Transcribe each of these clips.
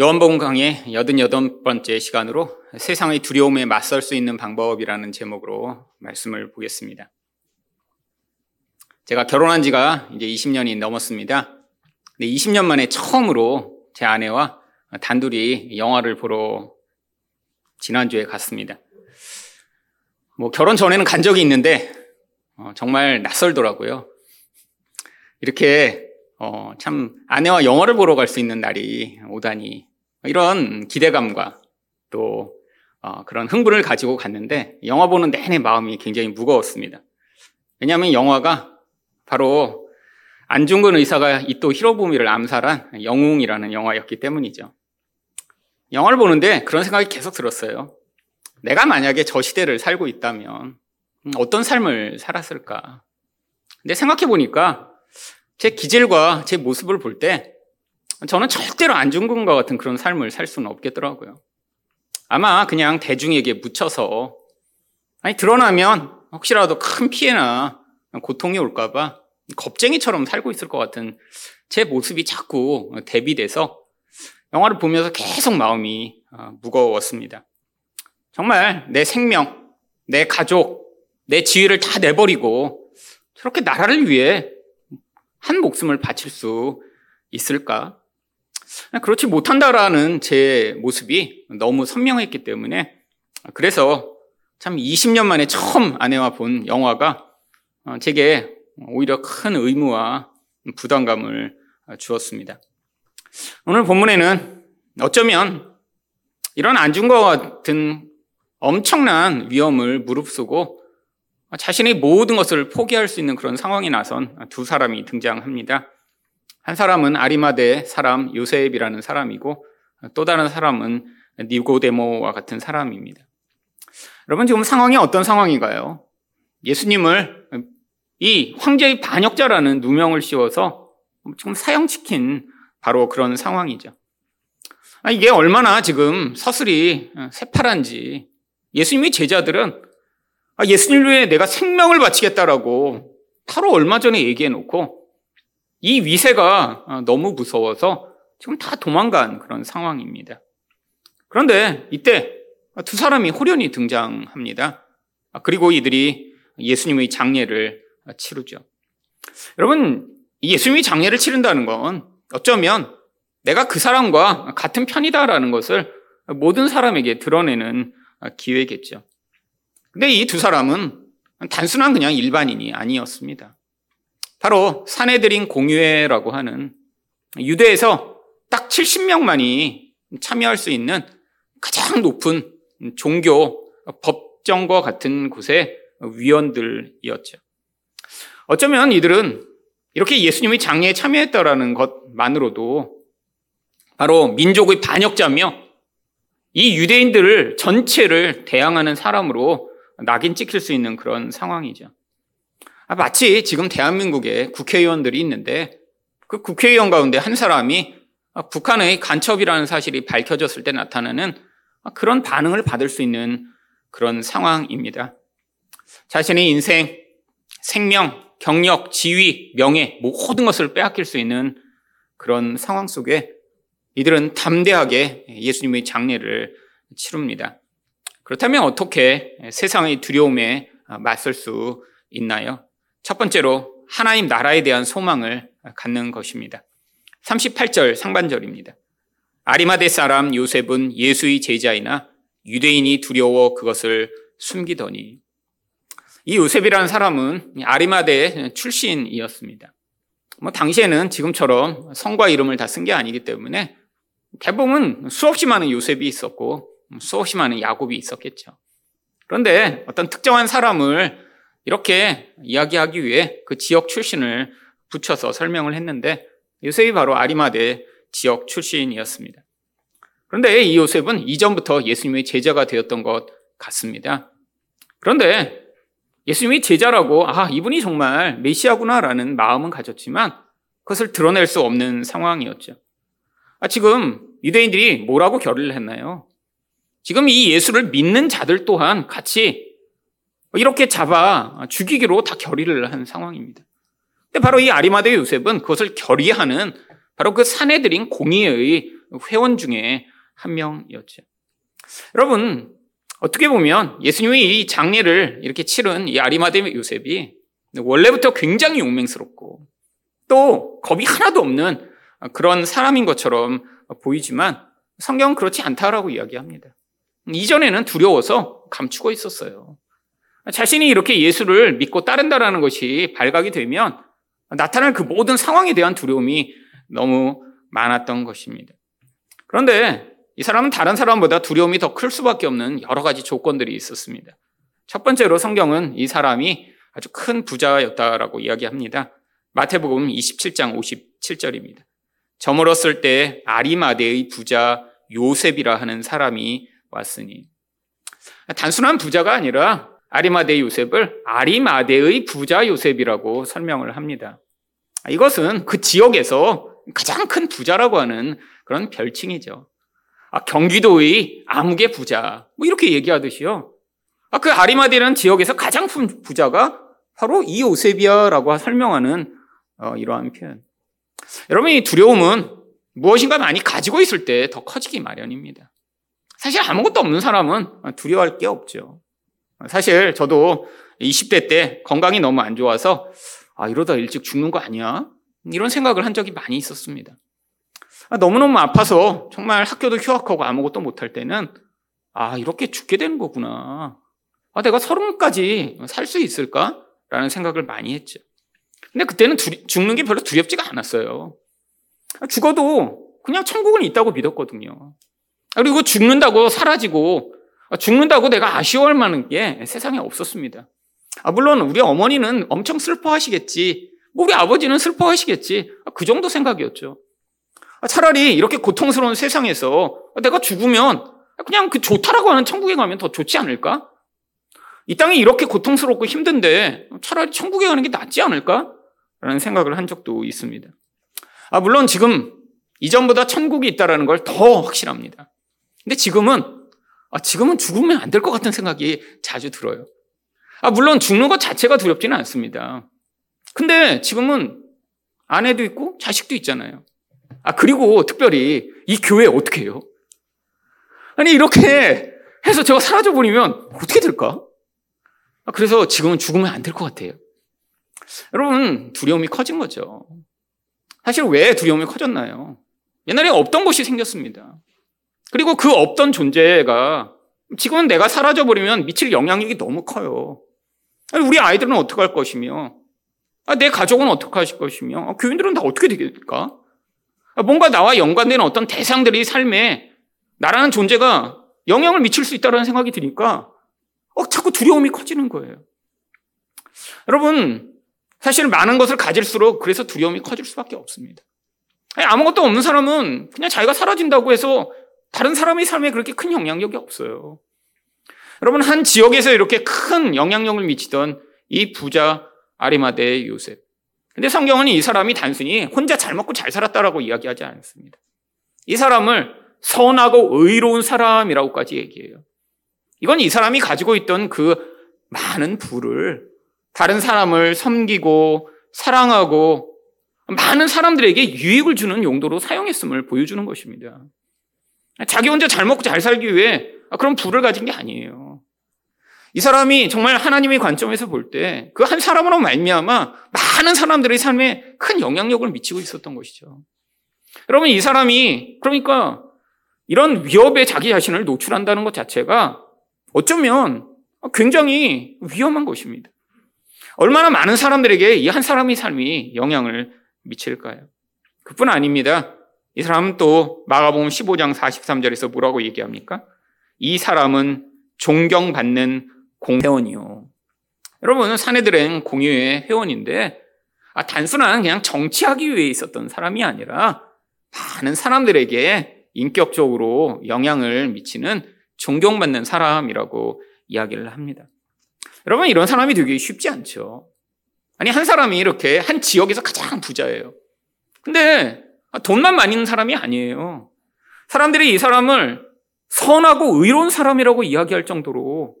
요한복음 강의 88번째 시간으로 세상의 두려움에 맞설 수 있는 방법이라는 제목으로 말씀을 보겠습니다. 제가 결혼한 지가 이제 20년이 넘었습니다. 근데 20년 만에 처음으로 제 아내와 단둘이 영화를 보러 지난주에 갔습니다. 뭐 결혼 전에는 간 적이 있는데 어, 정말 낯설더라고요. 이렇게 어, 참 아내와 영화를 보러 갈 수 있는 날이 오다니 이런 기대감과 또 어, 그런 흥분을 가지고 갔는데 영화 보는 내내 마음이 굉장히 무거웠습니다. 왜냐하면 영화가 바로 안중근 의사가 이또 히로부미를 암살한 영웅이라는 영화였기 때문이죠. 영화를 보는데 그런 생각이 계속 들었어요. 내가 만약에 저 시대를 살고 있다면 어떤 삶을 살았을까? 근데 생각해 보니까 제 기질과 제 모습을 볼 때 저는 절대로 안중근과 같은 그런 삶을 살 수는 없겠더라고요. 아마 그냥 대중에게 묻혀서 아니 드러나면 혹시라도 큰 피해나 고통이 올까봐 겁쟁이처럼 살고 있을 것 같은 제 모습이 자꾸 대비돼서 영화를 보면서 계속 마음이 어, 무거웠습니다. 정말 내 생명, 내 가족, 내 지위를 다 내버리고 저렇게 나라를 위해 한 목숨을 바칠 수 있을까? 그렇지 못한다라는 제 모습이 너무 선명했기 때문에 그래서 참 20년 만에 처음 아내와 본 영화가 제게 오히려 큰 의무와 부담감을 주었습니다. 오늘 본문에는 어쩌면 이런 안중과 같은 엄청난 위험을 무릅쓰고 자신의 모든 것을 포기할 수 있는 그런 상황이 나선 두 사람이 등장합니다. 한 사람은 아리마대 사람 요셉이라는 사람이고 또 다른 사람은 니고데모와 같은 사람입니다. 여러분 지금 상황이 어떤 상황인가요? 예수님을 이 황제의 반역자라는 누명을 씌워서 지금 사형시킨 바로 그런 상황이죠. 아, 이게 얼마나 지금 서슬이 새파란지 예수님의 제자들은 아, 예수님 위해 내가 생명을 바치겠다라고 바로 얼마 전에 얘기해 놓고 이 위세가 아, 너무 무서워서 지금 다 도망간 그런 상황입니다. 그런데 이때 두 사람이 호련히 등장합니다. 아, 그리고 이들이 예수님의 장례를 치르죠. 여러분, 예수님이 장례를 치른다는 건 어쩌면 내가 그 사람과 같은 편이다라는 것을 모든 사람에게 드러내는 기회겠죠. 근데 이 두 사람은 단순한 그냥 일반인이 아니었습니다. 바로 사내들인 공유회라고 하는 유대에서 딱 70명만이 참여할 수 있는 가장 높은 종교 법정과 같은 곳의 위원들이었죠. 어쩌면 이들은 이렇게 예수님의 장례에 참여했다라는 것만으로도 바로 민족의 반역자며 이 유대인들을 전체를 대항하는 사람으로 낙인 찍힐 수 있는 그런 상황이죠. 아, 마치 지금 대한민국에 국회의원들이 있는데 그 국회의원 가운데 한 사람이 북한의 간첩이라는 사실이 밝혀졌을 때 나타나는 그런 반응을 받을 수 있는 그런 상황입니다. 자신의 인생, 생명, 경력, 지위, 명예, 모든 것을 빼앗길 수 있는 그런 상황 속에 이들은 담대하게 예수님의 장례를 치릅니다. 그렇다면 어떻게 세상의 두려움에 맞설 수 있나요? 첫 번째로 하나님 나라에 대한 소망을 갖는 것입니다. 38절 상반절입니다. 아리마대 사람 요셉은 예수의 제자이나 유대인이 두려워 그것을 숨기더니 이 요셉이라는 사람은 아리마대 출신이었습니다. 뭐 당시에는 지금처럼 성과 이름을 다 쓴 게 아니기 때문에 대부분 수없이 많은 요셉이 있었고 수없이 많은 야곱이 있었겠죠. 그런데 어떤 특정한 사람을 이렇게 이야기하기 위해 그 지역 출신을 붙여서 설명을 했는데 요셉이 바로 아리마대 지역 출신이었습니다. 그런데 이 요셉은 이전부터 예수님의 제자가 되었던 것 같습니다. 그런데 예수님이 제자라고 아 이분이 정말 메시아구나라는 마음은 가졌지만 그것을 드러낼 수 없는 상황이었죠. 아, 지금 유대인들이 뭐라고 결의를 했나요? 지금 이 예수를 믿는 자들 또한 같이 이렇게 잡아 죽이기로 다 결의를 한 상황입니다. 근데 바로 이 아리마대 요셉은 그것을 결의하는 바로 그 사내들인 공의의 회원 중에 한 명이었죠. 여러분, 어떻게 보면 예수님이 이 장례를 이렇게 치른 이 아리마대 요셉이 원래부터 굉장히 용맹스럽고 또 겁이 하나도 없는 그런 사람인 것처럼 보이지만 성경은 그렇지 않다라고 이야기합니다. 이전에는 두려워서 감추고 있었어요. 자신이 이렇게 예수를 믿고 따른다라는 것이 발각이 되면 나타날 그 모든 상황에 대한 두려움이 너무 많았던 것입니다. 그런데 이 사람은 다른 사람보다 두려움이 더 클 수밖에 없는 여러 가지 조건들이 있었습니다. 첫 번째로 성경은 이 사람이 아주 큰 부자였다라고 이야기합니다. 마태복음 27장 57절입니다. 저물었을 때 아리마대의 부자 요셉이라 하는 사람이 왔으니 단순한 부자가 아니라 아리마대 요셉을 아리마대의 부자 요셉이라고 설명을 합니다. 이것은 그 지역에서 가장 큰 부자라고 하는 그런 별칭이죠. 아, 경기도의 암흑의 부자. 뭐 이렇게 얘기하듯이요. 아, 그 아리마대라는 지역에서 가장 큰 부자가 바로 이 요셉이야라고 설명하는 어, 이러한 표현. 여러분, 이 두려움은 무엇인가 많이 가지고 있을 때 더 커지기 마련입니다. 사실 아무것도 없는 사람은 두려워할 게 없죠. 사실 저도 20대 때 건강이 너무 안 좋아서 아, 이러다 일찍 죽는 거 아니야? 이런 생각을 한 적이 많이 있었습니다. 아, 너무너무 아파서 정말 학교도 휴학하고 아무것도 못할 때는 아, 이렇게 죽게 되는 거구나. 아, 내가 서른까지 살 수 있을까? 라는 생각을 많이 했죠. 근데 그때는 두리, 죽는 게 별로 두렵지가 않았어요. 아, 죽어도 그냥 천국은 있다고 믿었거든요. 아, 그리고 죽는다고 사라지고 아, 죽는다고 내가 아쉬워할 만한 게 세상에 없었습니다. 아, 물론 우리 어머니는 엄청 슬퍼하시겠지. 뭐 우리 아버지는 슬퍼하시겠지. 그 정도 생각이었죠. 차라리 이렇게 고통스러운 세상에서 내가 죽으면 그냥 그 좋다라고 하는 천국에 가면 더 좋지 않을까? 이 땅이 이렇게 고통스럽고 힘든데 차라리 천국에 가는 게 낫지 않을까? 라는 생각을 한 적도 있습니다. 아, 물론 지금 이전보다 천국이 있다는 걸 더 확실합니다. 근데 지금은 아, 지금은 죽으면 안 될 것 같은 생각이 자주 들어요. 아, 물론 죽는 것 자체가 두렵지는 않습니다. 근데 지금은 아내도 있고 자식도 있잖아요. 아, 그리고 특별히 이 교회 어떻게 해요? 아니, 이렇게 해서 제가 사라져버리면 어떻게 될까? 아, 그래서 지금은 죽으면 안 될 것 같아요. 여러분, 두려움이 커진 거죠. 사실 왜 두려움이 커졌나요? 옛날에 없던 것이 생겼습니다. 그리고 그 없던 존재가 지금은 내가 사라져버리면 미칠 영향력이 너무 커요. 우리 아이들은 어떻게 할 것이며, 아, 내 가족은 어떻게 하실 것이며, 아, 교인들은 다 어떻게 되겠까? 아, 뭔가 나와 연관되는 어떤 대상들이 삶에 나라는 존재가 영향을 미칠 수 있다는 생각이 드니까 어, 자꾸 두려움이 커지는 거예요. 여러분, 사실 많은 것을 가질수록 그래서 두려움이 커질 수밖에 없습니다. 아무것도 없는 사람은 그냥 자기가 사라진다고 해서 다른 사람의 삶에 그렇게 큰 영향력이 없어요. 여러분, 한 지역에서 이렇게 큰 영향력을 미치던 이 부자 아리마대 요셉. 근데 성경은 이 사람이 단순히 혼자 잘 먹고 잘 살았다라고 이야기하지 않습니다. 이 사람을 선하고 의로운 사람이라고까지 얘기해요. 이건 이 사람이 가지고 있던 그 많은 부를 다른 사람을 섬기고 사랑하고 많은 사람들에게 유익을 주는 용도로 사용했음을 보여주는 것입니다. 자기 혼자 잘 먹고 잘 살기 위해 그런 부를 가진 게 아니에요. 이 사람이 정말 하나님의 관점에서 볼 때 그 한 사람으로 말미암아 많은 사람들의 삶에 큰 영향력을 미치고 있었던 것이죠. 여러분 이 사람이 그러니까 이런 위협에 자기 자신을 노출한다는 것 자체가 어쩌면 굉장히 위험한 것입니다. 얼마나 많은 사람들에게 이 한 사람의 삶이 영향을 미칠까요? 그뿐 아닙니다. 이 사람은 또 마가복음 15장 43절에서 뭐라고 얘기합니까? 이 사람은 존경받는 공회원이요. 여러분, 사내들은 공유의 회원인데, 아, 단순한 그냥 정치하기 위해 있었던 사람이 아니라 많은 사람들에게 인격적으로 영향을 미치는 존경받는 사람이라고 이야기를 합니다. 여러분, 이런 사람이 되기 쉽지 않죠. 아니, 한 사람이 이렇게 한 지역에서 가장 부자예요. 근데 돈만 많이 있는 사람이 아니에요. 사람들이 이 사람을 선하고 의로운 사람이라고 이야기할 정도로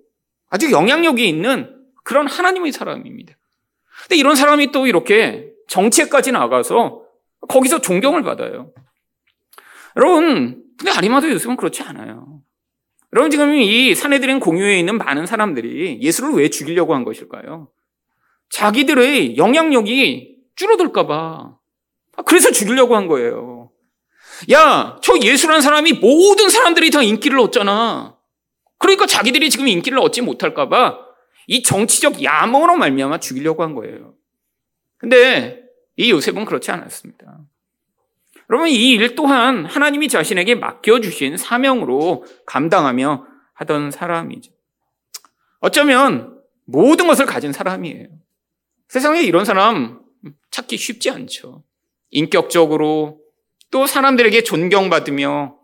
아주 영향력이 있는 그런 하나님의 사람입니다. 근데 이런 사람이 또 이렇게 정치에까지 나가서 거기서 존경을 받아요. 여러분, 근데 아리마도 요셉은 그렇지 않아요. 여러분 지금 이 사내들인 공유에 있는 많은 사람들이 예수를 왜 죽이려고 한 것일까요? 자기들의 영향력이 줄어들까봐. 그래서 죽이려고 한 거예요. 야, 저 예수란 사람이 모든 사람들이 다 인기를 얻잖아. 그러니까 자기들이 지금 인기를 얻지 못할까봐 이 정치적 야망으로 말미암아 죽이려고 한 거예요. 근데 이 요셉은 그렇지 않았습니다. 여러분 이 일 또한 하나님이 자신에게 맡겨주신 사명으로 감당하며 하던 사람이죠. 어쩌면 모든 것을 가진 사람이에요. 세상에 이런 사람 찾기 쉽지 않죠. 인격적으로 또 사람들에게 존경받으며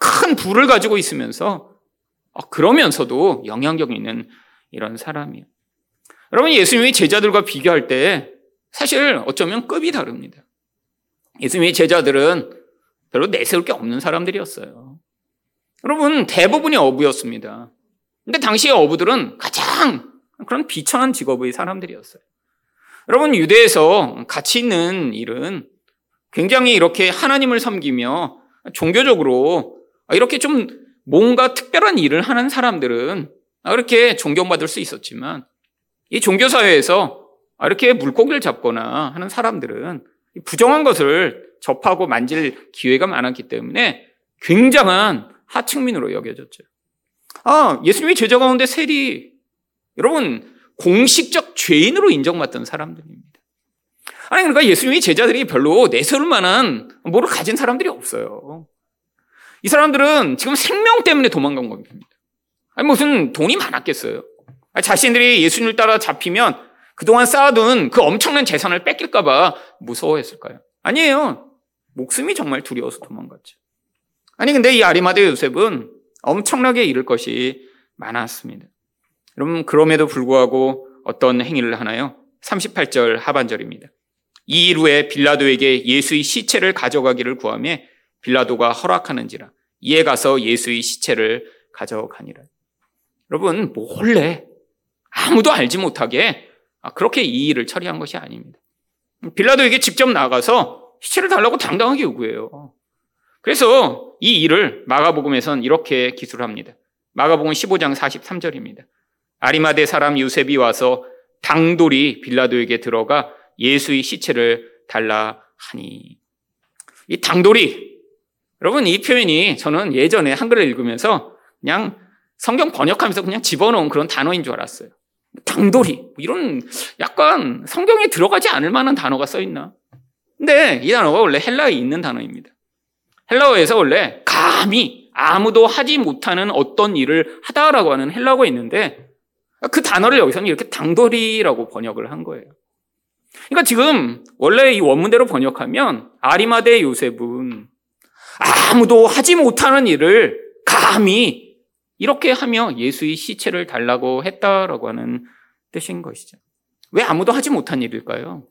큰 부를 가지고 있으면서 그러면서도 영향력 있는 이런 사람이에요. 여러분 예수님이 제자들과 비교할 때 사실 어쩌면 급이 다릅니다. 예수님의 제자들은 별로 내세울 게 없는 사람들이었어요. 여러분, 대부분이 어부였습니다. 근데 당시의 어부들은 가장 그런 비천한 직업의 사람들이었어요. 여러분, 유대에서 가치 있는 일은 굉장히 이렇게 하나님을 섬기며 종교적으로 이렇게 좀 뭔가 특별한 일을 하는 사람들은 이렇게 존경받을 수 있었지만 이 종교사회에서 이렇게 물고기를 잡거나 하는 사람들은 부정한 것을 접하고 만질 기회가 많았기 때문에 굉장한 하층민으로 여겨졌죠. 아, 예수님이 제자 가운데 셀이 여러분 공식적 죄인으로 인정받던 사람들입니다. 아니 그러니까 예수님이 제자들이 별로 내세울 만한 뭐를 가진 사람들이 없어요. 이 사람들은 지금 생명 때문에 도망간 겁니다. 아니 무슨 돈이 많았겠어요. 자신들이 예수님을 따라 잡히면 그동안 쌓아둔 그 엄청난 재산을 뺏길까봐 무서워했을까요? 아니에요. 목숨이 정말 두려워서 도망갔죠. 아니, 근데 이 아리마대 요셉은 엄청나게 잃을 것이 많았습니다. 여러분, 그럼에도 불구하고 어떤 행위를 하나요? 38절 하반절입니다. 이 일 후에 빌라도에게 예수의 시체를 가져가기를 구하며 빌라도가 허락하는지라 이에 가서 예수의 시체를 가져가니라. 여러분, 몰래 아무도 알지 못하게 아, 그렇게 이 일을 처리한 것이 아닙니다. 빌라도에게 직접 나가서 시체를 달라고 당당하게 요구해요. 그래서 이 일을 마가복음에선 이렇게 기술합니다. 마가복음 15장 43절입니다. 아리마대 사람 요셉이 와서 당돌이 빌라도에게 들어가 예수의 시체를 달라 하니. 이 당돌이 여러분 이 표현이 저는 예전에 한글을 읽으면서 그냥 성경 번역하면서 그냥 집어넣은 그런 단어인 줄 알았어요. 당돌이 뭐 이런 약간 성경에 들어가지 않을 만한 단어가 써 있나? 근데 이 단어가 원래 헬라어에 있는 단어입니다. 헬라어에서 원래 감히 아무도 하지 못하는 어떤 일을 하다라고 하는 헬라어가 있는데 그 단어를 여기서는 이렇게 당돌이라고 번역을 한 거예요. 그러니까 지금 원래 이 원문대로 번역하면 아리마대 요셉은 아무도 하지 못하는 일을 감히 이렇게 하며 예수의 시체를 달라고 했다라고 하는 뜻인 것이죠. 왜 아무도 하지 못한 일일까요?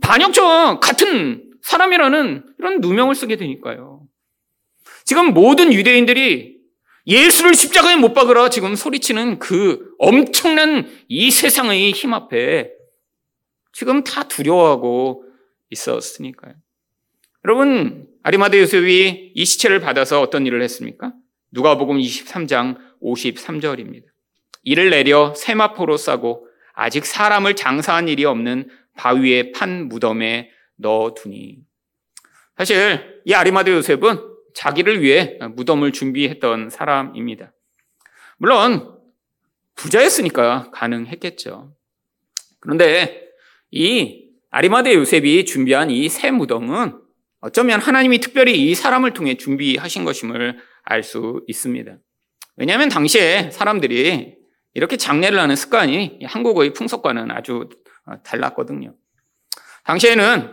반역죄와 같은 사람이라는 이런 누명을 쓰게 되니까요. 지금 모든 유대인들이 예수를 십자가에 못 박으라 지금 소리치는 그 엄청난 이 세상의 힘 앞에 지금 다 두려워하고 있었으니까요. 여러분, 아리마대 요셉이 이 시체를 받아서 어떤 일을 했습니까? 누가복음 23장 53절입니다. 이를 내려 세마포로 싸고 아직 사람을 장사한 일이 없는 바위에 판 무덤에 넣어두니. 사실 이 아리마드 요셉은 자기를 위해 무덤을 준비했던 사람입니다. 물론 부자였으니까 가능했겠죠. 그런데 이 아리마드 요셉이 준비한 이 새 무덤은 어쩌면 하나님이 특별히 이 사람을 통해 준비하신 것임을 알 수 있습니다. 왜냐하면 당시에 사람들이 이렇게 장례를 하는 습관이 한국의 풍속과는 아주 어, 달랐거든요. 당시에는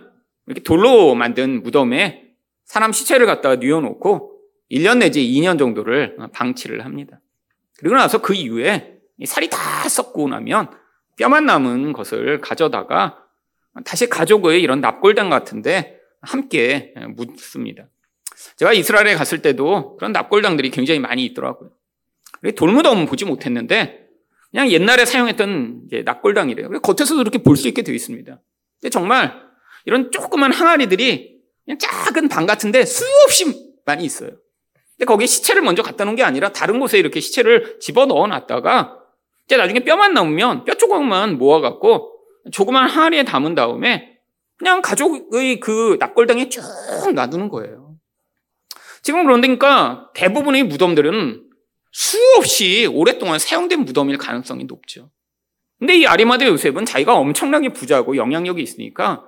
이렇게 돌로 만든 무덤에 사람 시체를 갖다가 뉘어놓고 1년 내지 2년 정도를 어, 방치를 합니다. 그리고 나서 그 이후에 살이 다 썩고 나면 뼈만 남은 것을 가져다가 다시 가족의 이런 납골당 같은데 함께 묻습니다. 제가 이스라엘에 갔을 때도 그런 납골당들이 굉장히 많이 있더라고요. 돌무덤은 보지 못했는데 그냥 옛날에 사용했던 납골당이래요. 겉에서도 이렇게 볼 수 있게 되어 있습니다. 근데 정말 이런 조그만 항아리들이 그냥 작은 방 같은데 수없이 많이 있어요. 근데 거기에 시체를 먼저 갖다 놓은 게 아니라 다른 곳에 이렇게 시체를 집어 넣어 놨다가 이제 나중에 뼈만 남으면 뼈 조각만 모아갖고 조그만 항아리에 담은 다음에 그냥 가족의 그 납골당에 쭉 놔두는 거예요. 지금 그런데니까 대부분의 무덤들은 수없이 오랫동안 사용된 무덤일 가능성이 높죠. 근데 이 아리마드 요셉은 자기가 엄청나게 부자고 영향력이 있으니까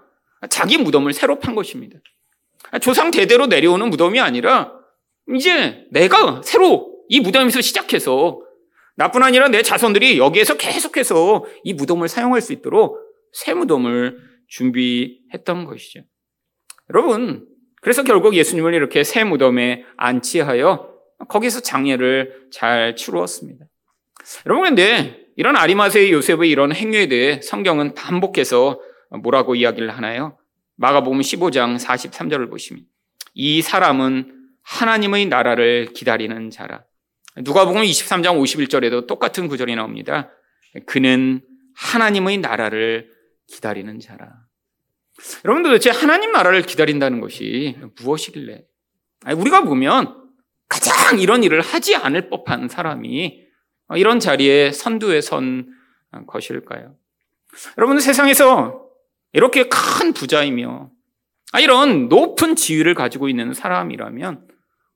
자기 무덤을 새로 판 것입니다. 조상 대대로 내려오는 무덤이 아니라 이제 내가 새로 이 무덤에서 시작해서 나뿐 아니라 내 자손들이 여기에서 계속해서 이 무덤을 사용할 수 있도록 새 무덤을 준비했던 것이죠. 여러분, 그래서 결국 예수님을 이렇게 새 무덤에 안치하여 거기서 장례를 잘 치루었습니다. 여러분, 근데 이런 아리마세의 요셉의 이런 행위에 대해 성경은 반복해서 뭐라고 이야기를 하나요? 마가복음 15장 43절을 보시면 이 사람은 하나님의 나라를 기다리는 자라. 누가복음 23장 51절에도 똑같은 구절이 나옵니다. 그는 하나님의 나라를 기다리는 자라. 여러분 도대체 하나님 나라를 기다린다는 것이 무엇이길래? 우리가 보면 가장 이런 일을 하지 않을 법한 사람이 이런 자리에 선두에 선 것일까요? 여러분 세상에서 이렇게 큰 부자이며 이런 높은 지위를 가지고 있는 사람이라면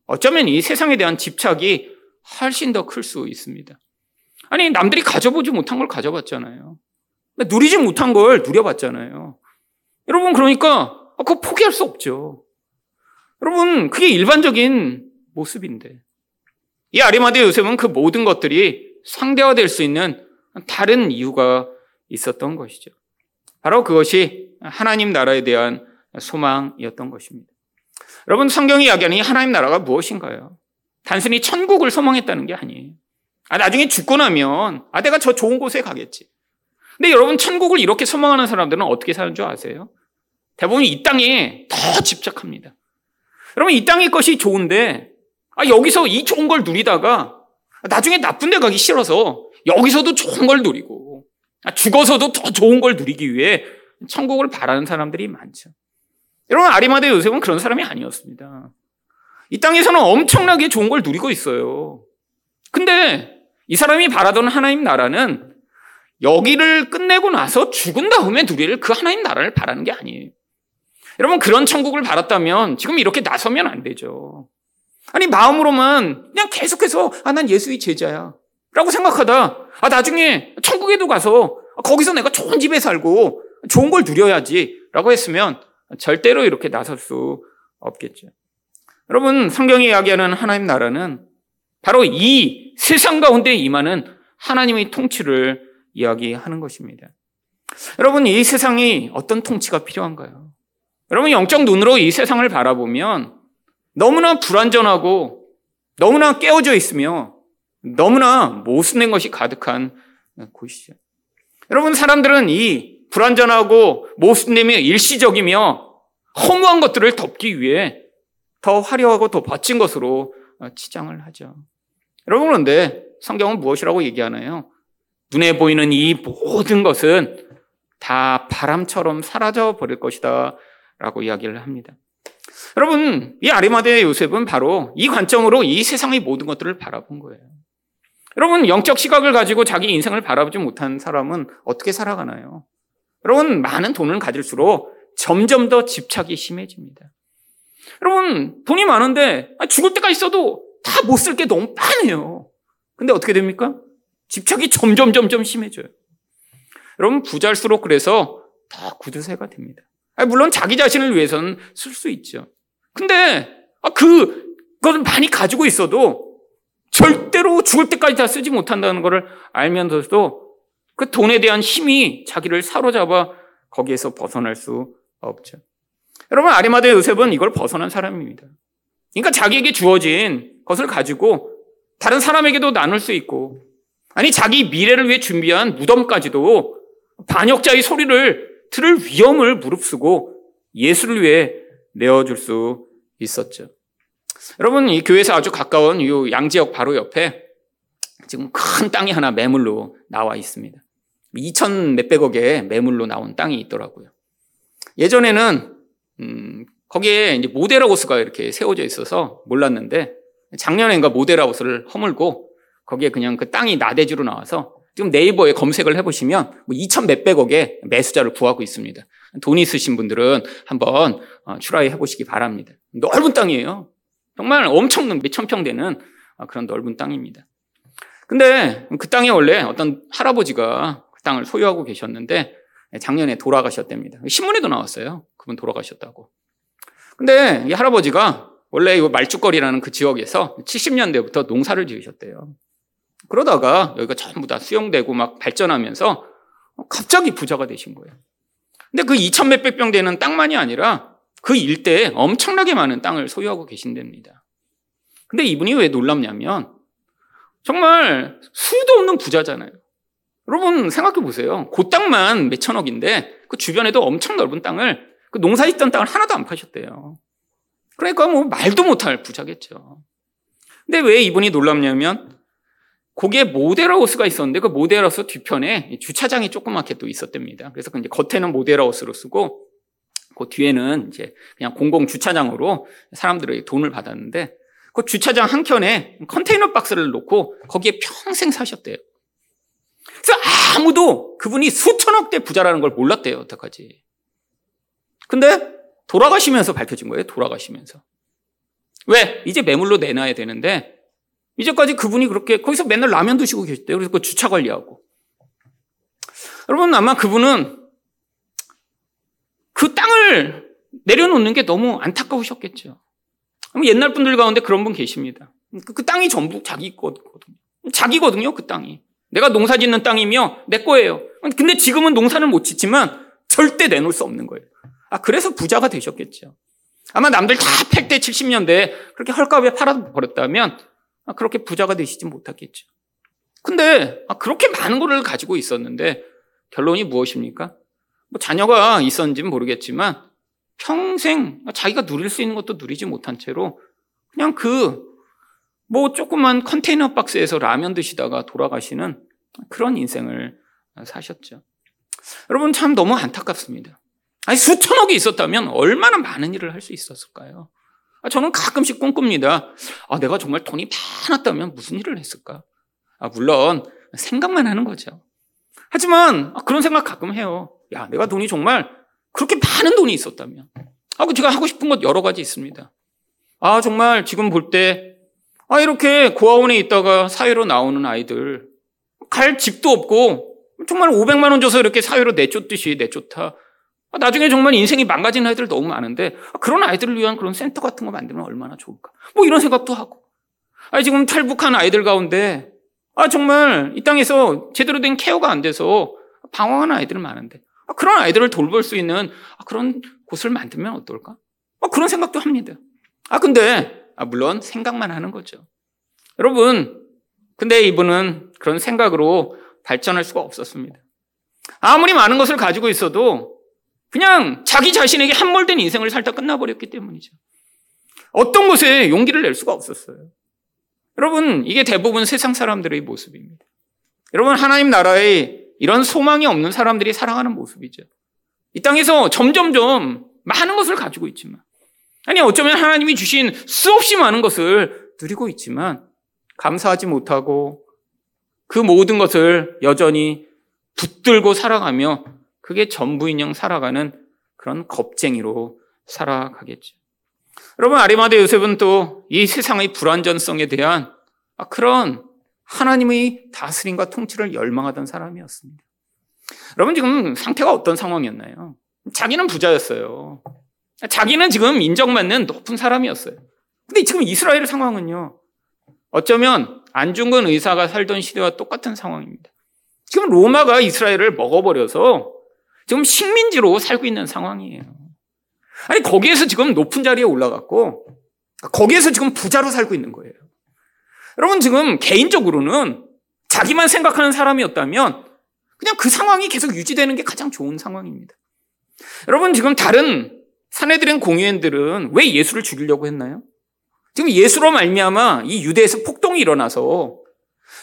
어쩌면 이 세상에 대한 집착이 훨씬 더 클 수 있습니다. 아니 남들이 가져보지 못한 걸 가져봤잖아요. 누리지 못한 걸 누려봤잖아요. 여러분, 그러니까, 그거 포기할 수 없죠. 여러분, 그게 일반적인 모습인데. 이 아리마대 요셉은 그 모든 것들이 상대화될 수 있는 다른 이유가 있었던 것이죠. 바로 그것이 하나님 나라에 대한 소망이었던 것입니다. 여러분, 성경이 이야기하는 이 하나님 나라가 무엇인가요? 단순히 천국을 소망했다는 게 아니에요. 아, 나중에 죽고 나면, 아, 내가 저 좋은 곳에 가겠지. 근데 여러분 천국을 이렇게 소망하는 사람들은 어떻게 사는 줄 아세요? 대부분 이 땅에 더 집착합니다. 여러분 이 땅의 것이 좋은데 아, 여기서 이 좋은 걸 누리다가 나중에 나쁜 데 가기 싫어서 여기서도 좋은 걸 누리고 아, 죽어서도 더 좋은 걸 누리기 위해 천국을 바라는 사람들이 많죠. 여러분 아리마대 요셉은 그런 사람이 아니었습니다. 이 땅에서는 엄청나게 좋은 걸 누리고 있어요. 근데 이 사람이 바라던 하나님 나라는 여기를 끝내고 나서 죽은 다음에 누릴 그 하나님 나라를 바라는 게 아니에요. 여러분 그런 천국을 바랐다면 지금 이렇게 나서면 안 되죠. 아니 마음으로만 그냥 계속해서 아 난 예수의 제자야 라고 생각하다 아 나중에 천국에도 가서 거기서 내가 좋은 집에 살고 좋은 걸 누려야지 라고 했으면 절대로 이렇게 나설 수 없겠죠. 여러분 성경이 이야기하는 하나님 나라는 바로 이 세상 가운데 임하는 하나님의 통치를 이야기하는 것입니다. 여러분, 이 세상이 어떤 통치가 필요한가요? 여러분, 영적 눈으로 이 세상을 바라보면 너무나 불완전하고 너무나 깨어져 있으며 너무나 모순된 것이 가득한 곳이죠. 여러분, 사람들은 이 불완전하고 모순됨이 일시적이며 허무한 것들을 덮기 위해 더 화려하고 더 멋진 것으로 치장을 하죠. 여러분, 그런데 성경은 무엇이라고 얘기하나요? 눈에 보이는 이 모든 것은 다 바람처럼 사라져 버릴 것이다. 라고 이야기를 합니다. 여러분, 이 아리마대 요셉은 바로 이 관점으로 이 세상의 모든 것들을 바라본 거예요. 여러분, 영적 시각을 가지고 자기 인생을 바라보지 못한 사람은 어떻게 살아가나요? 여러분, 많은 돈을 가질수록 점점 더 집착이 심해집니다. 여러분, 돈이 많은데 죽을 때가 있어도 다 못 쓸 게 너무 많아요. 근데 어떻게 됩니까? 집착이 점점 점점 심해져요. 여러분 부자일수록 그래서 더 구두쇠가 됩니다. 물론 자기 자신을 위해서는 쓸 수 있죠. 근데 아, 그 그걸 많이 가지고 있어도 절대로 죽을 때까지 다 쓰지 못한다는 것을 알면서도 그 돈에 대한 힘이 자기를 사로잡아 거기에서 벗어날 수 없죠. 여러분 아리마대 요셉은 이걸 벗어난 사람입니다. 그러니까 자기에게 주어진 것을 가지고 다른 사람에게도 나눌 수 있고 아니, 자기 미래를 위해 준비한 무덤까지도 반역자의 소리를 들을 위험을 무릅쓰고 예수를 위해 내어줄 수 있었죠. 여러분, 이 교회에서 아주 가까운 이 양지역 바로 옆에 지금 큰 땅이 하나 매물로 나와 있습니다. 2천 몇백억의 매물로 나온 땅이 있더라고요. 예전에는, 음, 거기에 이제 모델하우스가 이렇게 세워져 있어서 몰랐는데 작년엔가 모델하우스를 허물고 거기에 그냥 그 땅이 나대지로 나와서 지금 네이버에 검색을 해보시면 뭐 2천 몇백억의 매수자를 구하고 있습니다. 돈 있으신 분들은 한번 어, 출하해 보시기 바랍니다. 넓은 땅이에요. 정말 엄청난 몇천 평 되는 어, 그런 넓은 땅입니다. 근데 그 땅에 원래 어떤 할아버지가 그 땅을 소유하고 계셨는데 작년에 돌아가셨답니다. 신문에도 나왔어요. 그분 돌아가셨다고. 근데 이 할아버지가 원래 이 말죽거리라는 그 지역에서 70년대부터 농사를 지으셨대요. 그러다가 여기가 전부 다 수용되고 막 발전하면서 갑자기 부자가 되신 거예요. 근데 그 2천 몇백 병 되는 땅만이 아니라 그 일대에 엄청나게 많은 땅을 소유하고 계신답니다. 근데 이분이 왜 놀랍냐면 정말 수도 없는 부자잖아요. 여러분 생각해 보세요. 그 땅만 몇천억인데 그 주변에도 엄청 넓은 땅을 그 농사 짓던 땅을 하나도 안 파셨대요. 그러니까 뭐 말도 못할 부자겠죠. 근데 왜 이분이 놀랍냐면 거기에 모델하우스가 있었는데 그 모델하우스 뒤편에 주차장이 조그맣게 또 있었답니다. 그래서 그 이제 겉에는 모델하우스로 쓰고 그 뒤에는 이제 그냥 공공 주차장으로 사람들의 돈을 받았는데 그 주차장 한 켠에 컨테이너 박스를 놓고 거기에 평생 사셨대요. 그래서 아무도 그분이 수천억대 부자라는 걸 몰랐대요. 어떡하지. 근데 돌아가시면서 밝혀진 거예요. 돌아가시면서. 왜? 이제 매물로 내놔야 되는데 이제까지 그분이 그렇게 거기서 맨날 라면 드시고 계셨대요. 그래서 그 주차 관리하고. 여러분 아마 그분은 그 땅을 내려놓는 게 너무 안타까우셨겠죠. 옛날 분들 가운데 그런 분 계십니다. 그, 그 땅이 전부 자기 거거든요. 자기거든요, 그 땅이. 내가 농사 짓는 땅이며 내 거예요. 근데 지금은 농사는 못 짓지만 절대 내놓을 수 없는 거예요. 아, 그래서 부자가 되셨겠죠. 아마 남들 다 팔 때 70년대 그렇게 헐값에 팔아버렸다면 아, 그렇게 부자가 되시지 못하겠죠. 근데 아, 그렇게 많은 거를 가지고 있었는데 결론이 무엇입니까? 뭐 자녀가 있었는지는 모르겠지만 평생 자기가 누릴 수 있는 것도 누리지 못한 채로 그냥 그 뭐 조그만 컨테이너 박스에서 라면 드시다가 돌아가시는 그런 인생을 사셨죠. 여러분 참 너무 안타깝습니다. 아니 수천억이 있었다면 얼마나 많은 일을 할 수 있었을까요? 아, 저는 가끔씩 꿈꿉니다. 아, 내가 정말 돈이 많았다면 무슨 일을 했을까? 아, 물론 생각만 하는 거죠. 하지만 아, 그런 생각 가끔 해요. 야, 내가 돈이 정말 그렇게 많은 돈이 있었다면. 아, 그 제가 하고 싶은 것 여러 가지 있습니다. 아, 정말 지금 볼 때, 아, 이렇게 고아원에 있다가 사회로 나오는 아이들, 갈 집도 없고, 정말 500만원 줘서 이렇게 사회로 내쫓듯이 내쫓아. 아, 나중에 정말 인생이 망가진 아이들 너무 많은데, 아, 그런 아이들을 위한 그런 센터 같은 거 만들면 얼마나 좋을까. 뭐 이런 생각도 하고. 아, 지금 탈북한 아이들 가운데, 아, 정말 이 땅에서 제대로 된 케어가 안 돼서 방황하는 아이들 많은데, 아, 그런 아이들을 돌볼 수 있는 아, 그런 곳을 만들면 어떨까? 아, 그런 생각도 합니다. 아, 근데, 아, 물론 생각만 하는 거죠. 여러분, 근데 이분은 그런 생각으로 발전할 수가 없었습니다. 아무리 많은 것을 가지고 있어도 그냥 자기 자신에게 함몰된 인생을 살다 끝나버렸기 때문이죠. 어떤 것에 용기를 낼 수가 없었어요. 여러분, 이게 대부분 세상 사람들의 모습입니다. 여러분, 하나님 나라의 이런 소망이 없는 사람들이 살아가는 모습이죠. 이 땅에서 점점점 많은 것을 가지고 있지만, 아니, 어쩌면 하나님이 주신 수없이 많은 것을 누리고 있지만, 감사하지 못하고 그 모든 것을 여전히 붙들고 살아가며 그게 전부인형 살아가는 그런 겁쟁이로 살아가겠죠. 여러분, 아리마대 요셉은 또 이 세상의 불완전성에 대한 그런 하나님의 다스림과 통치를 열망하던 사람이었습니다. 여러분 지금 상태가 어떤 상황이었나요? 자기는 부자였어요. 자기는 지금 인정받는 높은 사람이었어요. 근데 지금 이스라엘 상황은요. 어쩌면 안중근 의사가 살던 시대와 똑같은 상황입니다. 지금 로마가 이스라엘을 먹어버려서 지금 식민지로 살고 있는 상황이에요. 아니 거기에서 지금 높은 자리에 올라갔고 거기에서 지금 부자로 살고 있는 거예요. 여러분 지금 개인적으로는 자기만 생각하는 사람이었다면 그냥 그 상황이 계속 유지되는 게 가장 좋은 상황입니다. 여러분 지금 다른 사내들은 공유인들은 왜 예수를 죽이려고 했나요? 지금 예수로 말미암아 이 유대에서 폭동이 일어나서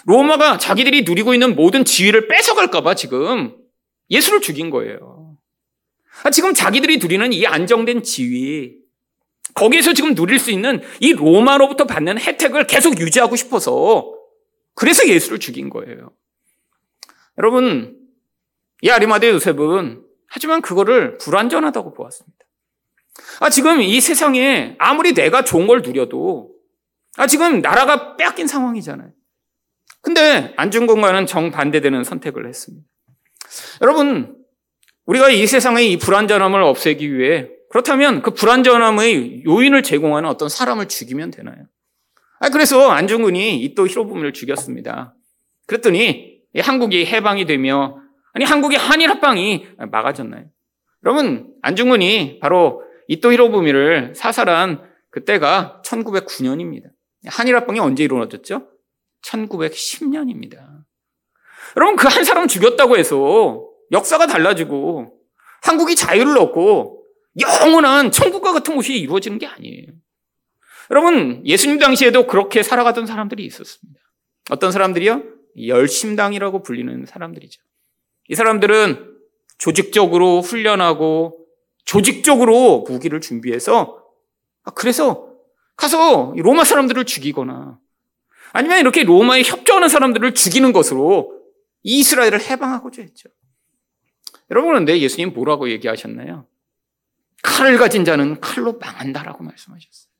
로마가 자기들이 누리고 있는 모든 지위를 뺏어갈까봐 지금 예수를 죽인 거예요. 아, 지금 자기들이 누리는 이 안정된 지위, 거기에서 지금 누릴 수 있는 이 로마로부터 받는 혜택을 계속 유지하고 싶어서 그래서 예수를 죽인 거예요. 여러분, 이 아리마대 요셉은 하지만 그거를 불완전하다고 보았습니다. 아, 지금 이 세상에 아무리 내가 좋은 걸 누려도 아, 지금 나라가 빼앗긴 상황이잖아요. 근데 안중근과는 정반대되는 선택을 했습니다. 여러분, 우리가 이 세상의 이 불안전함을 없애기 위해 그렇다면 그 불안전함의 요인을 제공하는 어떤 사람을 죽이면 되나요? 아, 그래서 안중근이 이또 히로부미를 죽였습니다. 그랬더니 한국이 해방이 되며 아니 한국의 한일 합방이 막아졌나요? 여러분 안중근이 바로 이또 히로부미를 사살한 그때가 1909년입니다. 한일 합방이 언제 이루어졌죠? 1910년입니다. 여러분 그 한 사람 죽였다고 해서 역사가 달라지고 한국이 자유를 얻고 영원한 천국과 같은 곳이 이루어지는 게 아니에요. 여러분 예수님 당시에도 그렇게 살아가던 사람들이 있었습니다. 어떤 사람들이요? 열심당이라고 불리는 사람들이죠. 이 사람들은 조직적으로 훈련하고 조직적으로 무기를 준비해서 아, 그래서 가서 로마 사람들을 죽이거나 아니면 이렇게 로마에 협조하는 사람들을 죽이는 것으로 이스라엘을 해방하고자 했죠. 여러분 그런데 예수님 뭐라고 얘기하셨나요? 칼을 가진 자는 칼로 망한다라고 말씀하셨어요.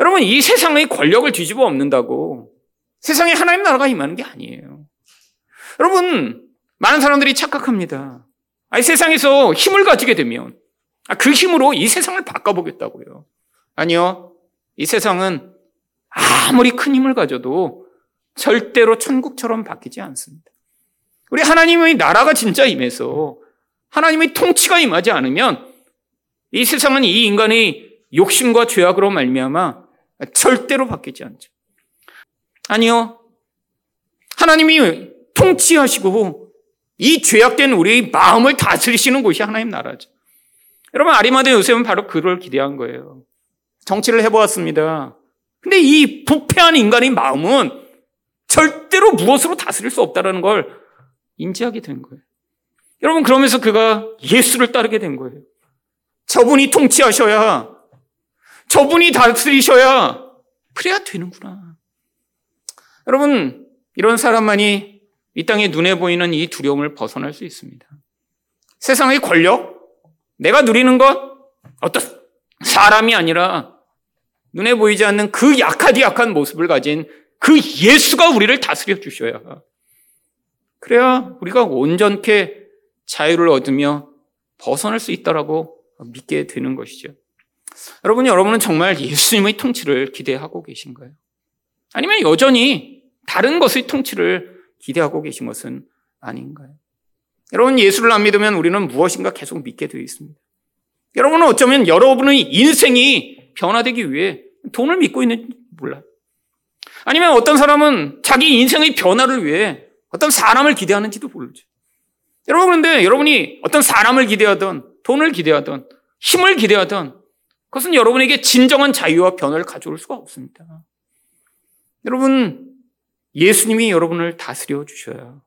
여러분 이 세상의 권력을 뒤집어 엎는다고 세상에 하나님 나라가 임하는 게 아니에요. 여러분 많은 사람들이 착각합니다. 아니 세상에서 힘을 가지게 되면 아, 그 힘으로 이 세상을 바꿔보겠다고요. 아니요. 이 세상은 아무리 큰 힘을 가져도 절대로 천국처럼 바뀌지 않습니다. 우리 하나님의 나라가 진짜 임해서 하나님의 통치가 임하지 않으면 이 세상은 이 인간의 욕심과 죄악으로 말미암아 절대로 바뀌지 않죠. 아니요. 하나님이 통치하시고 이 죄악된 우리 마음을 다스리시는 곳이 하나님 나라죠. 여러분 아리마대 요셉은 바로 그를 기대한 거예요. 정치를 해보았습니다. 근데 이 부패한 인간의 마음은 절대로 무엇으로 다스릴 수 없다는 걸 인지하게 된 거예요. 여러분 그러면서 그가 예수를 따르게 된 거예요. 저분이 통치하셔야 저분이 다스리셔야 그래야 되는구나. 여러분 이런 사람만이 이 땅에 눈에 보이는 이 두려움을 벗어날 수 있습니다. 세상의 권력, 내가 누리는 것, 어떤 사람이 아니라 눈에 보이지 않는 그 약하디 약한 모습을 가진 그 예수가 우리를 다스려 주셔야. 그래야 우리가 온전케 자유를 얻으며 벗어날 수 있다라고 믿게 되는 것이죠. 여러분, 여러분은 정말 예수님의 통치를 기대하고 계신가요? 아니면 여전히 다른 것의 통치를 기대하고 계신 것은 아닌가요? 여러분, 예수를 안 믿으면 우리는 무엇인가 계속 믿게 되어 있습니다. 여러분은 어쩌면 여러분의 인생이 변화되기 위해 돈을 믿고 있는지 몰라요. 아니면 어떤 사람은 자기 인생의 변화를 위해 어떤 사람을 기대하는지도 모르죠. 여러분, 그런데 여러분이 어떤 사람을 기대하던, 돈을 기대하던, 힘을 기대하던, 그것은 여러분에게 진정한 자유와 변화를 가져올 수가 없습니다. 여러분, 예수님이 여러분을 다스려 주셔야.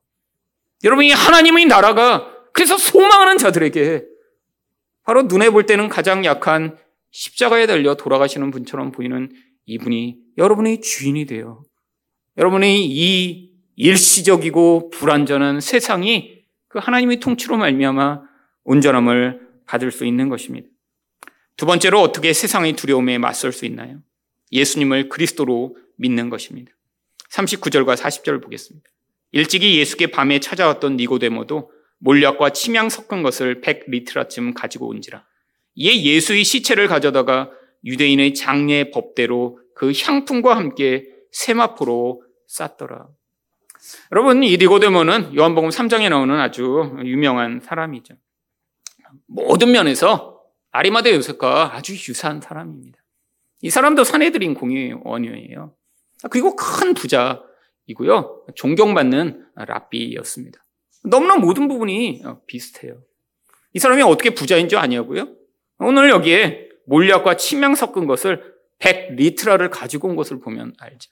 여러분 이 하나님의 나라가 그래서 소망하는 자들에게 바로 눈에 볼 때는 가장 약한 십자가에 달려 돌아가시는 분처럼 보이는 이분이 여러분의 주인이 되어 여러분의 이 일시적이고 불완전한 세상이 그 하나님의 통치로 말미암아 온전함을 받을 수 있는 것입니다. 두 번째로 어떻게 세상의 두려움에 맞설 수 있나요? 예수님을 그리스도로 믿는 것입니다. 39절과 40절을 보겠습니다. 일찍이 예수께 밤에 찾아왔던 니고데모도 몰약과 침향 섞은 것을 100리트라쯤 가지고 온지라. 이에 예수의 시체를 가져다가 유대인의 장례 법대로 그 향품과 함께 세마포로 쌌더라. 여러분, 이 니고데모는 요한복음 3장에 나오는 아주 유명한 사람이죠. 모든 면에서 아리마대 요셉과 아주 유사한 사람입니다. 이 사람도 사내들인 공의원이에요. 그리고 큰 부자 이고요. 존경받는 랍비였습니다. 너무나 모든 부분이 비슷해요. 이 사람이 어떻게 부자인 줄 아냐고요? 오늘 여기에 몰약과 침향 섞은 것을 100리트라를 가지고 온 것을 보면 알죠.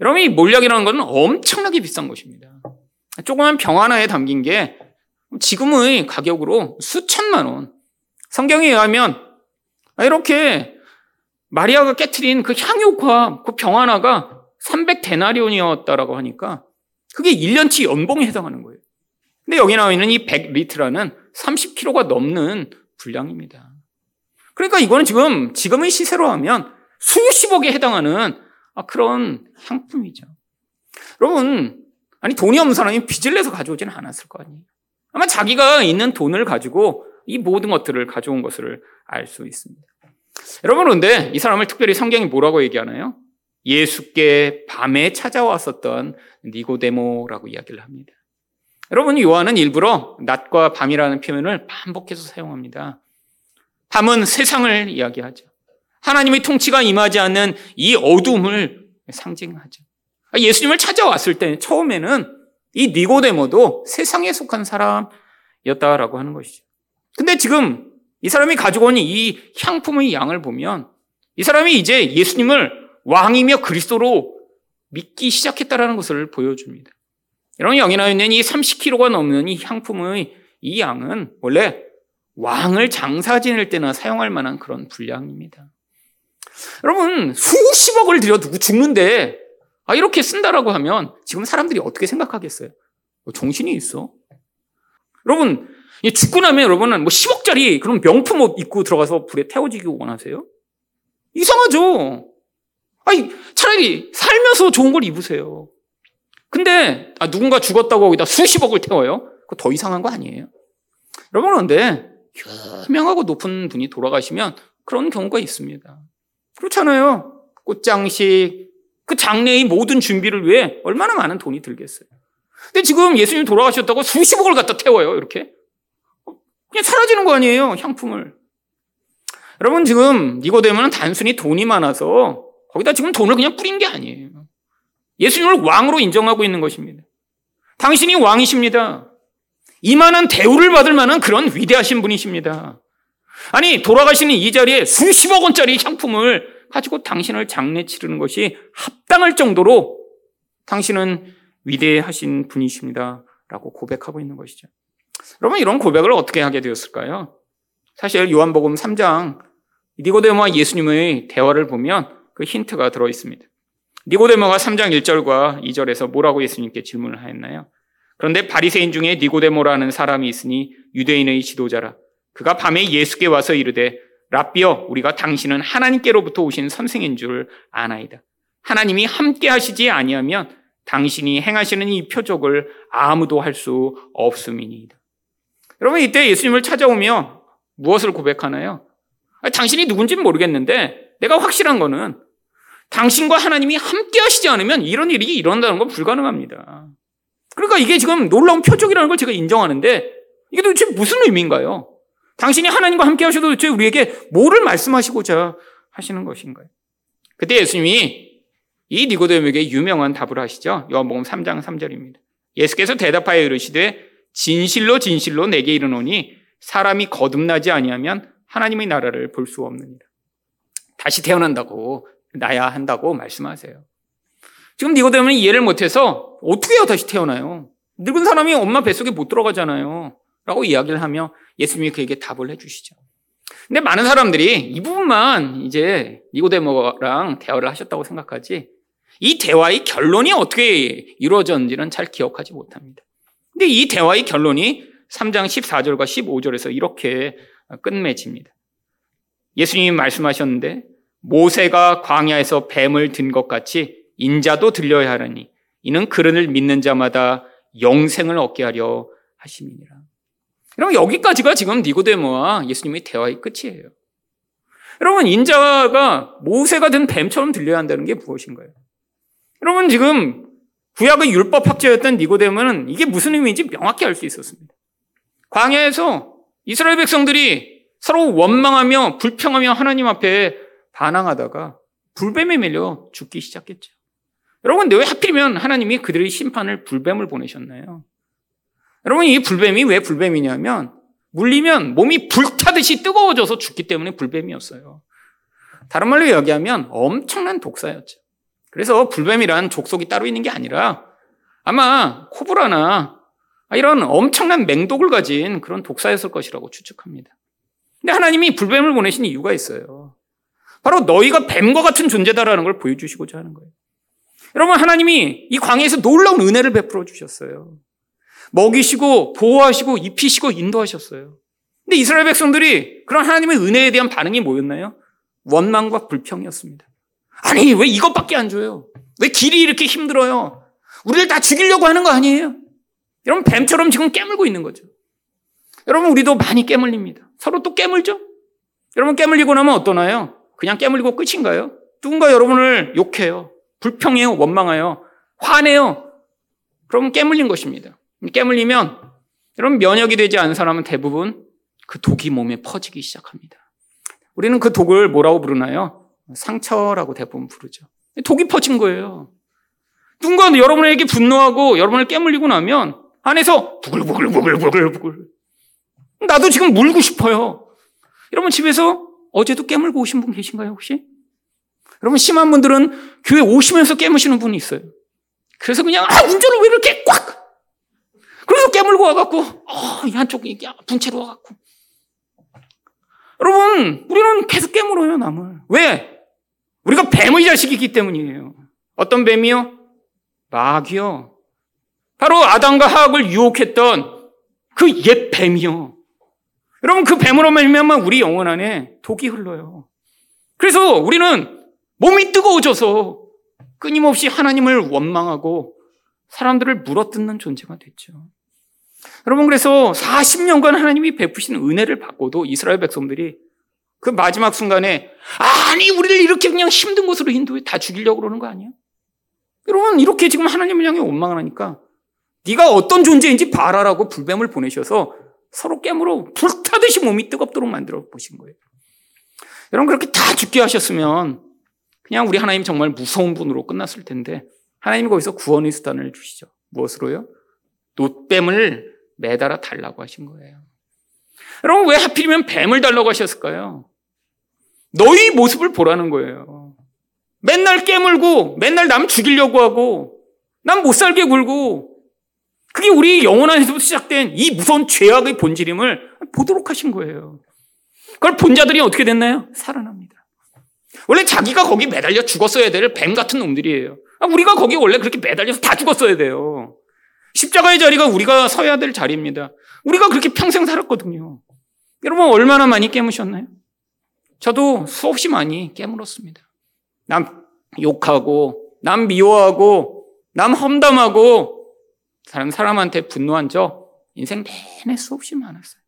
여러분, 이 몰약이라는 것은 엄청나게 비싼 것입니다. 조그만 병 하나에 담긴 게 지금의 가격으로 수천만 원. 성경에 의하면 이렇게 마리아가 깨트린 그 향유과 그 병 하나가 300데나리온이었다라고 하니까 그게 1년치 연봉에 해당하는 거예요. 근데 여기 나와 있는 이 100리트라는 30kg가 넘는 분량입니다. 그러니까 이거는 지금 지금의 시세로 하면 수십억에 해당하는 그런 향품이죠. 여러분, 아니 돈이 없는 사람이 빚을 내서 가져오지는 않았을 거 아니에요. 아마 자기가 있는 돈을 가지고 이 모든 것들을 가져온 것을 알 수 있습니다. 여러분, 그런데 이 사람을 특별히 성경이 뭐라고 얘기하나요? 예수께 밤에 찾아왔었던 니고데모라고 이야기를 합니다. 여러분, 요한은 일부러 낮과 밤이라는 표현을 반복해서 사용합니다. 밤은 세상을 이야기하죠. 하나님의 통치가 임하지 않는 이 어둠을 상징하죠. 예수님을 찾아왔을 때 처음에는 이 니고데모도 세상에 속한 사람이었다라고 하는 것이죠. 근데 지금 이 사람이 가지고 온 이 향품의 양을 보면 이 사람이 이제 예수님을 왕이며 그리스도로 믿기 시작했다라는 것을 보여줍니다. 여러분 여기 나와 있는 이 30kg가 넘는 이 향품의 이 양은 원래 왕을 장사 지낼 때나 사용할 만한 그런 분량입니다. 여러분 수십억을 들여 두고 죽는데 아 이렇게 쓴다라고 하면 지금 사람들이 어떻게 생각하겠어요? 뭐 정신이 있어? 여러분 죽고 나면 여러분은 뭐 10억짜리 그런 명품 옷 입고 들어가서 불에 태워지기 원하세요? 이상하죠? 아니 차라리 살면서 좋은 걸 입으세요. 근데 아, 누군가 죽었다고 거기다 수십억을 태워요? 그거 더 이상한 거 아니에요? 여러분 그런데 유명하고 높은 분이 돌아가시면 그런 경우가 있습니다. 그렇잖아요. 꽃장식, 그 장례의 모든 준비를 위해 얼마나 많은 돈이 들겠어요. 근데 지금 예수님 돌아가셨다고 수십억을 갖다 태워요, 이렇게. 그냥 사라지는 거 아니에요, 향품을. 여러분, 지금 니고데모는 단순히 돈이 많아서 거기다 지금 돈을 그냥 뿌린 게 아니에요. 예수님을 왕으로 인정하고 있는 것입니다. 당신이 왕이십니다. 이만한 대우를 받을 만한 그런 위대하신 분이십니다. 아니, 돌아가시는 이 자리에 수십억 원짜리 향품을 가지고 당신을 장례 치르는 것이 합당할 정도로 당신은 위대하신 분이십니다. 라고 고백하고 있는 것이죠. 여러분, 이런 고백을 어떻게 하게 되었을까요? 사실 요한복음 3장 니고데모와 예수님의 대화를 보면 그 힌트가 들어 있습니다. 니고데모가 3장 1절과 2절에서 뭐라고 예수님께 질문을 하였나요? 그런데 바리새인 중에 니고데모라는 사람이 있으니 유대인의 지도자라. 그가 밤에 예수께 와서 이르되 라비어 우리가 당신은 하나님께로부터 오신 선생인 줄 아나이다. 하나님이 함께 하시지 아니하면 당신이 행하시는 이 표적을 아무도 할 수 없음이니이다. 여러분 이때 예수님을 찾아오며 무엇을 고백하나요? 당신이 누군지는 모르겠는데 내가 확실한 거는 당신과 하나님이 함께 하시지 않으면 이런 일이 일어난다는 건 불가능합니다. 그러니까 이게 지금 놀라운 표적이라는 걸 제가 인정하는데 이게 도대체 무슨 의미인가요? 당신이 하나님과 함께 하셔도 도대체 우리에게 뭐를 말씀하시고자 하시는 것인가요? 그때 예수님이 이 니고데모에게 유명한 답을 하시죠. 요한복음 3장 3절입니다. 예수께서 대답하여 이르시되 진실로 진실로 내게 이르노니 사람이 거듭나지 아니하면 하나님의 나라를 볼 수 없느니라. 다시 태어난다고 나야 한다고 말씀하세요. 지금 니고데모는 이해를 못해서 어떻게 다시 태어나요? 늙은 사람이 엄마 뱃속에 못 들어가잖아요. 라고 이야기를 하며 예수님이 그에게 답을 해주시죠. 근데 많은 사람들이 이 부분만 이제 니고데모랑 대화를 하셨다고 생각하지 이 대화의 결론이 어떻게 이루어졌는지는 잘 기억하지 못합니다. 근데 이 대화의 결론이 3장 14절과 15절에서 이렇게 끝맺힙니다. 예수님이 말씀하셨는데 모세가 광야에서 뱀을 든 것 같이 인자도 들려야 하느니 이는 그른을 믿는 자마다 영생을 얻게 하려 하심이니라. 여러분 여기까지가 지금 니고데모와 예수님의 대화의 끝이에요. 여러분 인자가 모세가 든 뱀처럼 들려야 한다는 게 무엇인가요? 여러분 지금 구약의 율법 학자였던 니고데모는 이게 무슨 의미인지 명확히 알 수 있었습니다. 광야에서 이스라엘 백성들이 서로 원망하며 불평하며 하나님 앞에 반항하다가 불뱀에 밀려 죽기 시작했죠. 여러분, 왜 하필이면 하나님이 그들의 심판을 불뱀을 보내셨나요? 여러분, 이 불뱀이 왜 불뱀이냐면, 물리면 몸이 불타듯이 뜨거워져서 죽기 때문에 불뱀이었어요. 다른 말로 이야기하면 엄청난 독사였죠. 그래서 불뱀이란 족속이 따로 있는 게 아니라 아마 코브라나 이런 엄청난 맹독을 가진 그런 독사였을 것이라고 추측합니다. 근데 하나님이 불뱀을 보내신 이유가 있어요. 바로 너희가 뱀과 같은 존재다라는 걸 보여주시고자 하는 거예요. 여러분, 하나님이 이 광야에서 놀라운 은혜를 베풀어 주셨어요. 먹이시고, 보호하시고, 입히시고, 인도하셨어요. 근데 이스라엘 백성들이 그런 하나님의 은혜에 대한 반응이 뭐였나요? 원망과 불평이었습니다. 아니, 왜 이것밖에 안 줘요? 왜 길이 이렇게 힘들어요? 우리를 다 죽이려고 하는 거 아니에요? 여러분, 뱀처럼 지금 깨물고 있는 거죠. 여러분, 우리도 많이 깨물립니다. 서로 또 깨물죠? 여러분, 깨물리고 나면 어떠나요? 그냥 깨물리고 끝인가요? 누군가 여러분을 욕해요. 불평해요. 원망해요. 화내요. 그러면 깨물린 것입니다. 깨물리면 여러분 면역이 되지 않은 사람은 대부분 그 독이 몸에 퍼지기 시작합니다. 우리는 그 독을 뭐라고 부르나요? 상처라고 대부분 부르죠. 독이 퍼진 거예요. 누군가 여러분에게 분노하고 여러분을 깨물리고 나면 안에서 부글부글부글부글부글 나도 지금 물고 싶어요. 여러분 집에서 어제도 깨물고 오신 분 계신가요 혹시? 여러분 심한 분들은 교회 오시면서 깨무시는 분이 있어요. 그래서 그냥 아 운전을 왜 이렇게 꽉 그래서 깨물고 와갖고 어, 이 한쪽이 분체로 와갖고 여러분 우리는 계속 깨물어요 남을 왜? 우리가 뱀의 자식이기 때문이에요. 어떤 뱀이요? 마귀요. 바로 아담과 하악을 유혹했던 그 옛 뱀이요. 여러분 그 뱀으로 말미암아 우리 영혼 안에 독이 흘러요. 그래서 우리는 몸이 뜨거워져서 끊임없이 하나님을 원망하고 사람들을 물어뜯는 존재가 됐죠. 여러분 그래서 40년간 하나님이 베푸신 은혜를 받고도 이스라엘 백성들이 그 마지막 순간에 아니 우리를 이렇게 그냥 힘든 곳으로 인도해 다 죽이려고 그러는 거 아니에요? 여러분 이렇게 지금 하나님을 향해 원망을 하니까 네가 어떤 존재인지 봐라라고 불뱀을 보내셔서 서로 깨물어 불타듯이 몸이 뜨겁도록 만들어 보신 거예요. 여러분 그렇게 다 죽게 하셨으면 그냥 우리 하나님 정말 무서운 분으로 끝났을 텐데 하나님이 거기서 구원의 수단을 주시죠. 무엇으로요? 노뱀을 매달아 달라고 하신 거예요. 여러분 왜 하필이면 뱀을 달라고 하셨을까요? 너희 모습을 보라는 거예요. 맨날 깨물고 맨날 남 죽이려고 하고 남 못 살게 굴고 그게 우리 영혼 안에서부터 시작된 이 무서운 죄악의 본질임을 보도록 하신 거예요. 그걸 본 자들이 어떻게 됐나요? 살아납니다. 원래 자기가 거기 매달려 죽었어야 될 뱀 같은 놈들이에요. 아, 우리가 거기 원래 그렇게 매달려서 다 죽었어야 돼요. 십자가의 자리가 우리가 서야 될 자리입니다. 우리가 그렇게 평생 살았거든요. 여러분 얼마나 많이 깨무셨나요? 저도 수없이 많이 깨물었습니다. 남 욕하고, 남 미워하고, 남 험담하고, 사람 사람한테 분노한 적 인생 내내 수없이 많았어요.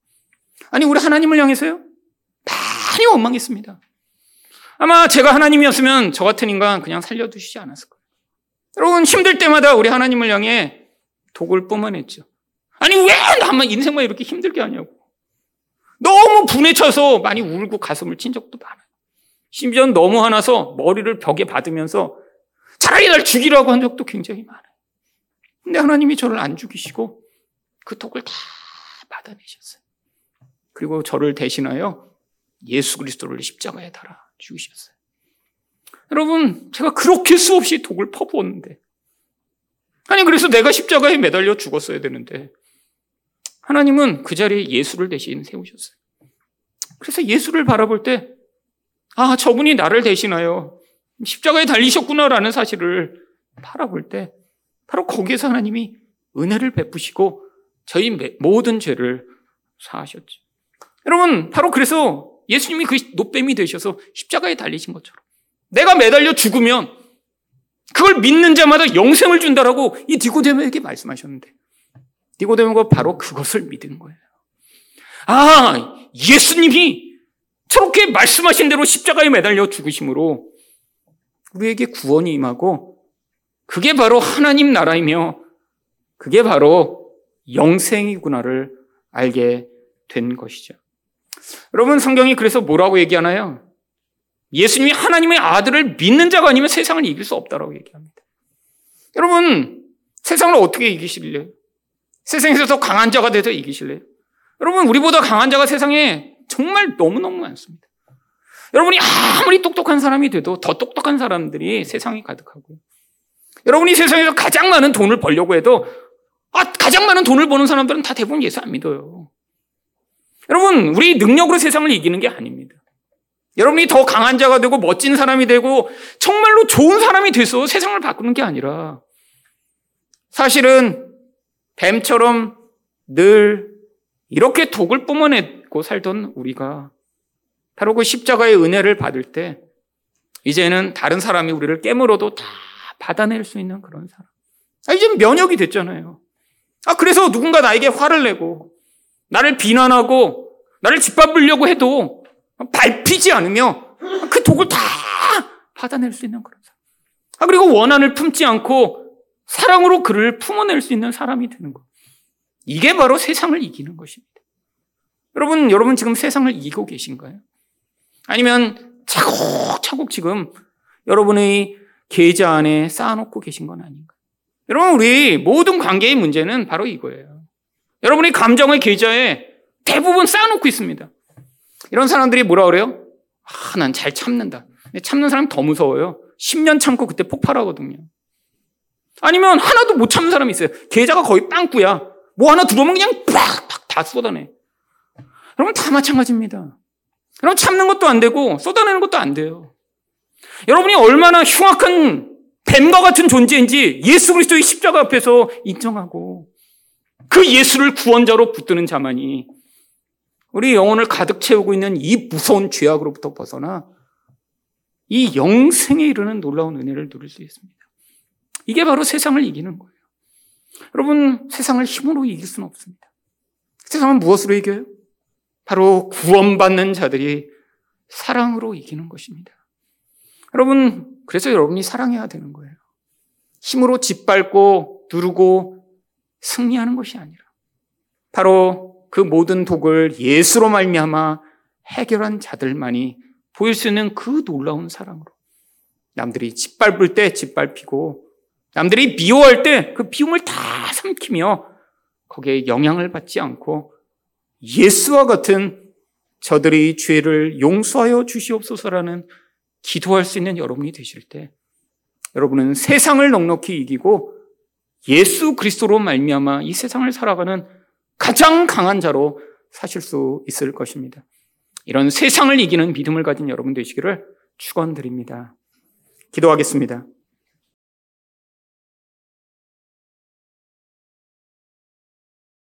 아니 우리 하나님을 향해서요 많이 원망했습니다. 아마 제가 하나님이었으면 저 같은 인간 그냥 살려두시지 않았을 거예요. 여러분 힘들 때마다 우리 하나님을 향해 독을 뿜어냈죠. 아니 왜 나만 인생만 이렇게 힘들게 하냐고. 너무 분에 차서 많이 울고 가슴을 친 적도 많아요. 심지어 너무 화나서 머리를 벽에 받으면서 차라리 날 죽이라고 한 적도 굉장히 많아요. 근데 하나님이 저를 안 죽이시고 그 독을 다 받아내셨어요. 그리고 저를 대신하여 예수 그리스도를 십자가에 달아 죽으셨어요. 여러분, 제가 그렇게 수없이 독을 퍼부었는데 아니 그래서 내가 십자가에 매달려 죽었어야 되는데 하나님은 그 자리에 예수를 대신 세우셨어요. 그래서 예수를 바라볼 때, 아, 저분이 나를 대신하여 십자가에 달리셨구나라는 사실을 바라볼 때, 바로 거기에서 하나님이 은혜를 베푸시고 저희 모든 죄를 사하셨죠. 여러분, 바로 그래서 예수님이 그 노뱀이 되셔서 십자가에 달리신 것처럼 내가 매달려 죽으면 그걸 믿는 자마다 영생을 준다라고 이 디고데모에게 말씀하셨는데 니고데모가 바로 그것을 믿은 거예요. 아, 예수님이 저렇게 말씀하신 대로 십자가에 매달려 죽으심으로 우리에게 구원이 임하고 그게 바로 하나님 나라이며 그게 바로 영생이구나를 알게 된 것이죠. 여러분 성경이 그래서 뭐라고 얘기하나요? 예수님이 하나님의 아들을 믿는 자가 아니면 세상을 이길 수 없다라고 얘기합니다. 여러분 세상을 어떻게 이기실래요? 세상에서 더 강한 자가 돼서 이기실래요? 여러분, 우리보다 강한 자가 세상에 정말 너무너무 많습니다. 여러분이 아무리 똑똑한 사람이 돼도 더 똑똑한 사람들이 세상에 가득하고요. 여러분이 세상에서 가장 많은 돈을 벌려고 해도 아, 가장 많은 돈을 버는 사람들은 다 대부분 예수 안 믿어요. 여러분, 우리 능력으로 세상을 이기는 게 아닙니다. 여러분이 더 강한 자가 되고 멋진 사람이 되고 정말로 좋은 사람이 돼서 세상을 바꾸는 게 아니라 사실은 뱀처럼 늘 이렇게 독을 뿜어내고 살던 우리가 바로 그 십자가의 은혜를 받을 때 이제는 다른 사람이 우리를 깨물어도 다 받아낼 수 있는 그런 사람. 아, 이제 면역이 됐잖아요. 아, 그래서 누군가 나에게 화를 내고 나를 비난하고 나를 짓밟으려고 해도 밟히지 않으며 그 독을 다 받아낼 수 있는 그런 사람. 아, 그리고 원한을 품지 않고 사랑으로 그를 품어낼 수 있는 사람이 되는 것. 이게 바로 세상을 이기는 것입니다. 여러분, 여러분 지금 세상을 이기고 계신가요? 아니면 차곡차곡 지금 여러분의 계좌 안에 쌓아놓고 계신 건 아닌가? 여러분, 우리 모든 관계의 문제는 바로 이거예요. 여러분의 감정의 계좌에 대부분 쌓아놓고 있습니다. 이런 사람들이 뭐라 그래요? 아, 난 잘 참는다. 참는 사람이 더 무서워요. 10년 참고 그때 폭발하거든요. 아니면 하나도 못 참는 사람이 있어요. 계좌가 거의 빵꾸야. 뭐 하나 들어오면 그냥 팍팍 다 쏟아내. 여러분 다 마찬가지입니다. 여러분 참는 것도 안 되고 쏟아내는 것도 안 돼요. 여러분이 얼마나 흉악한 뱀과 같은 존재인지 예수 그리스도의 십자가 앞에서 인정하고 그 예수를 구원자로 붙드는 자만이 우리 영혼을 가득 채우고 있는 이 무서운 죄악으로부터 벗어나 이 영생에 이르는 놀라운 은혜를 누릴 수 있습니다. 이게 바로 세상을 이기는 거예요. 여러분, 세상을 힘으로 이길 수는 없습니다. 세상은 무엇으로 이겨요? 바로 구원받는 자들이 사랑으로 이기는 것입니다. 여러분, 그래서 여러분이 사랑해야 되는 거예요. 힘으로 짓밟고 누르고 승리하는 것이 아니라 바로 그 모든 독을 예수로 말미암아 해결한 자들만이 보일 수 있는 그 놀라운 사랑으로 남들이 짓밟을 때 짓밟히고 남들이 미워할 때 그 비움을 다 삼키며 거기에 영향을 받지 않고 예수와 같은 저들의 죄를 용서하여 주시옵소서라는 기도할 수 있는 여러분이 되실 때 여러분은 세상을 넉넉히 이기고 예수 그리스도로 말미암아 이 세상을 살아가는 가장 강한 자로 사실 수 있을 것입니다. 이런 세상을 이기는 믿음을 가진 여러분 되시기를 축원드립니다. 기도하겠습니다.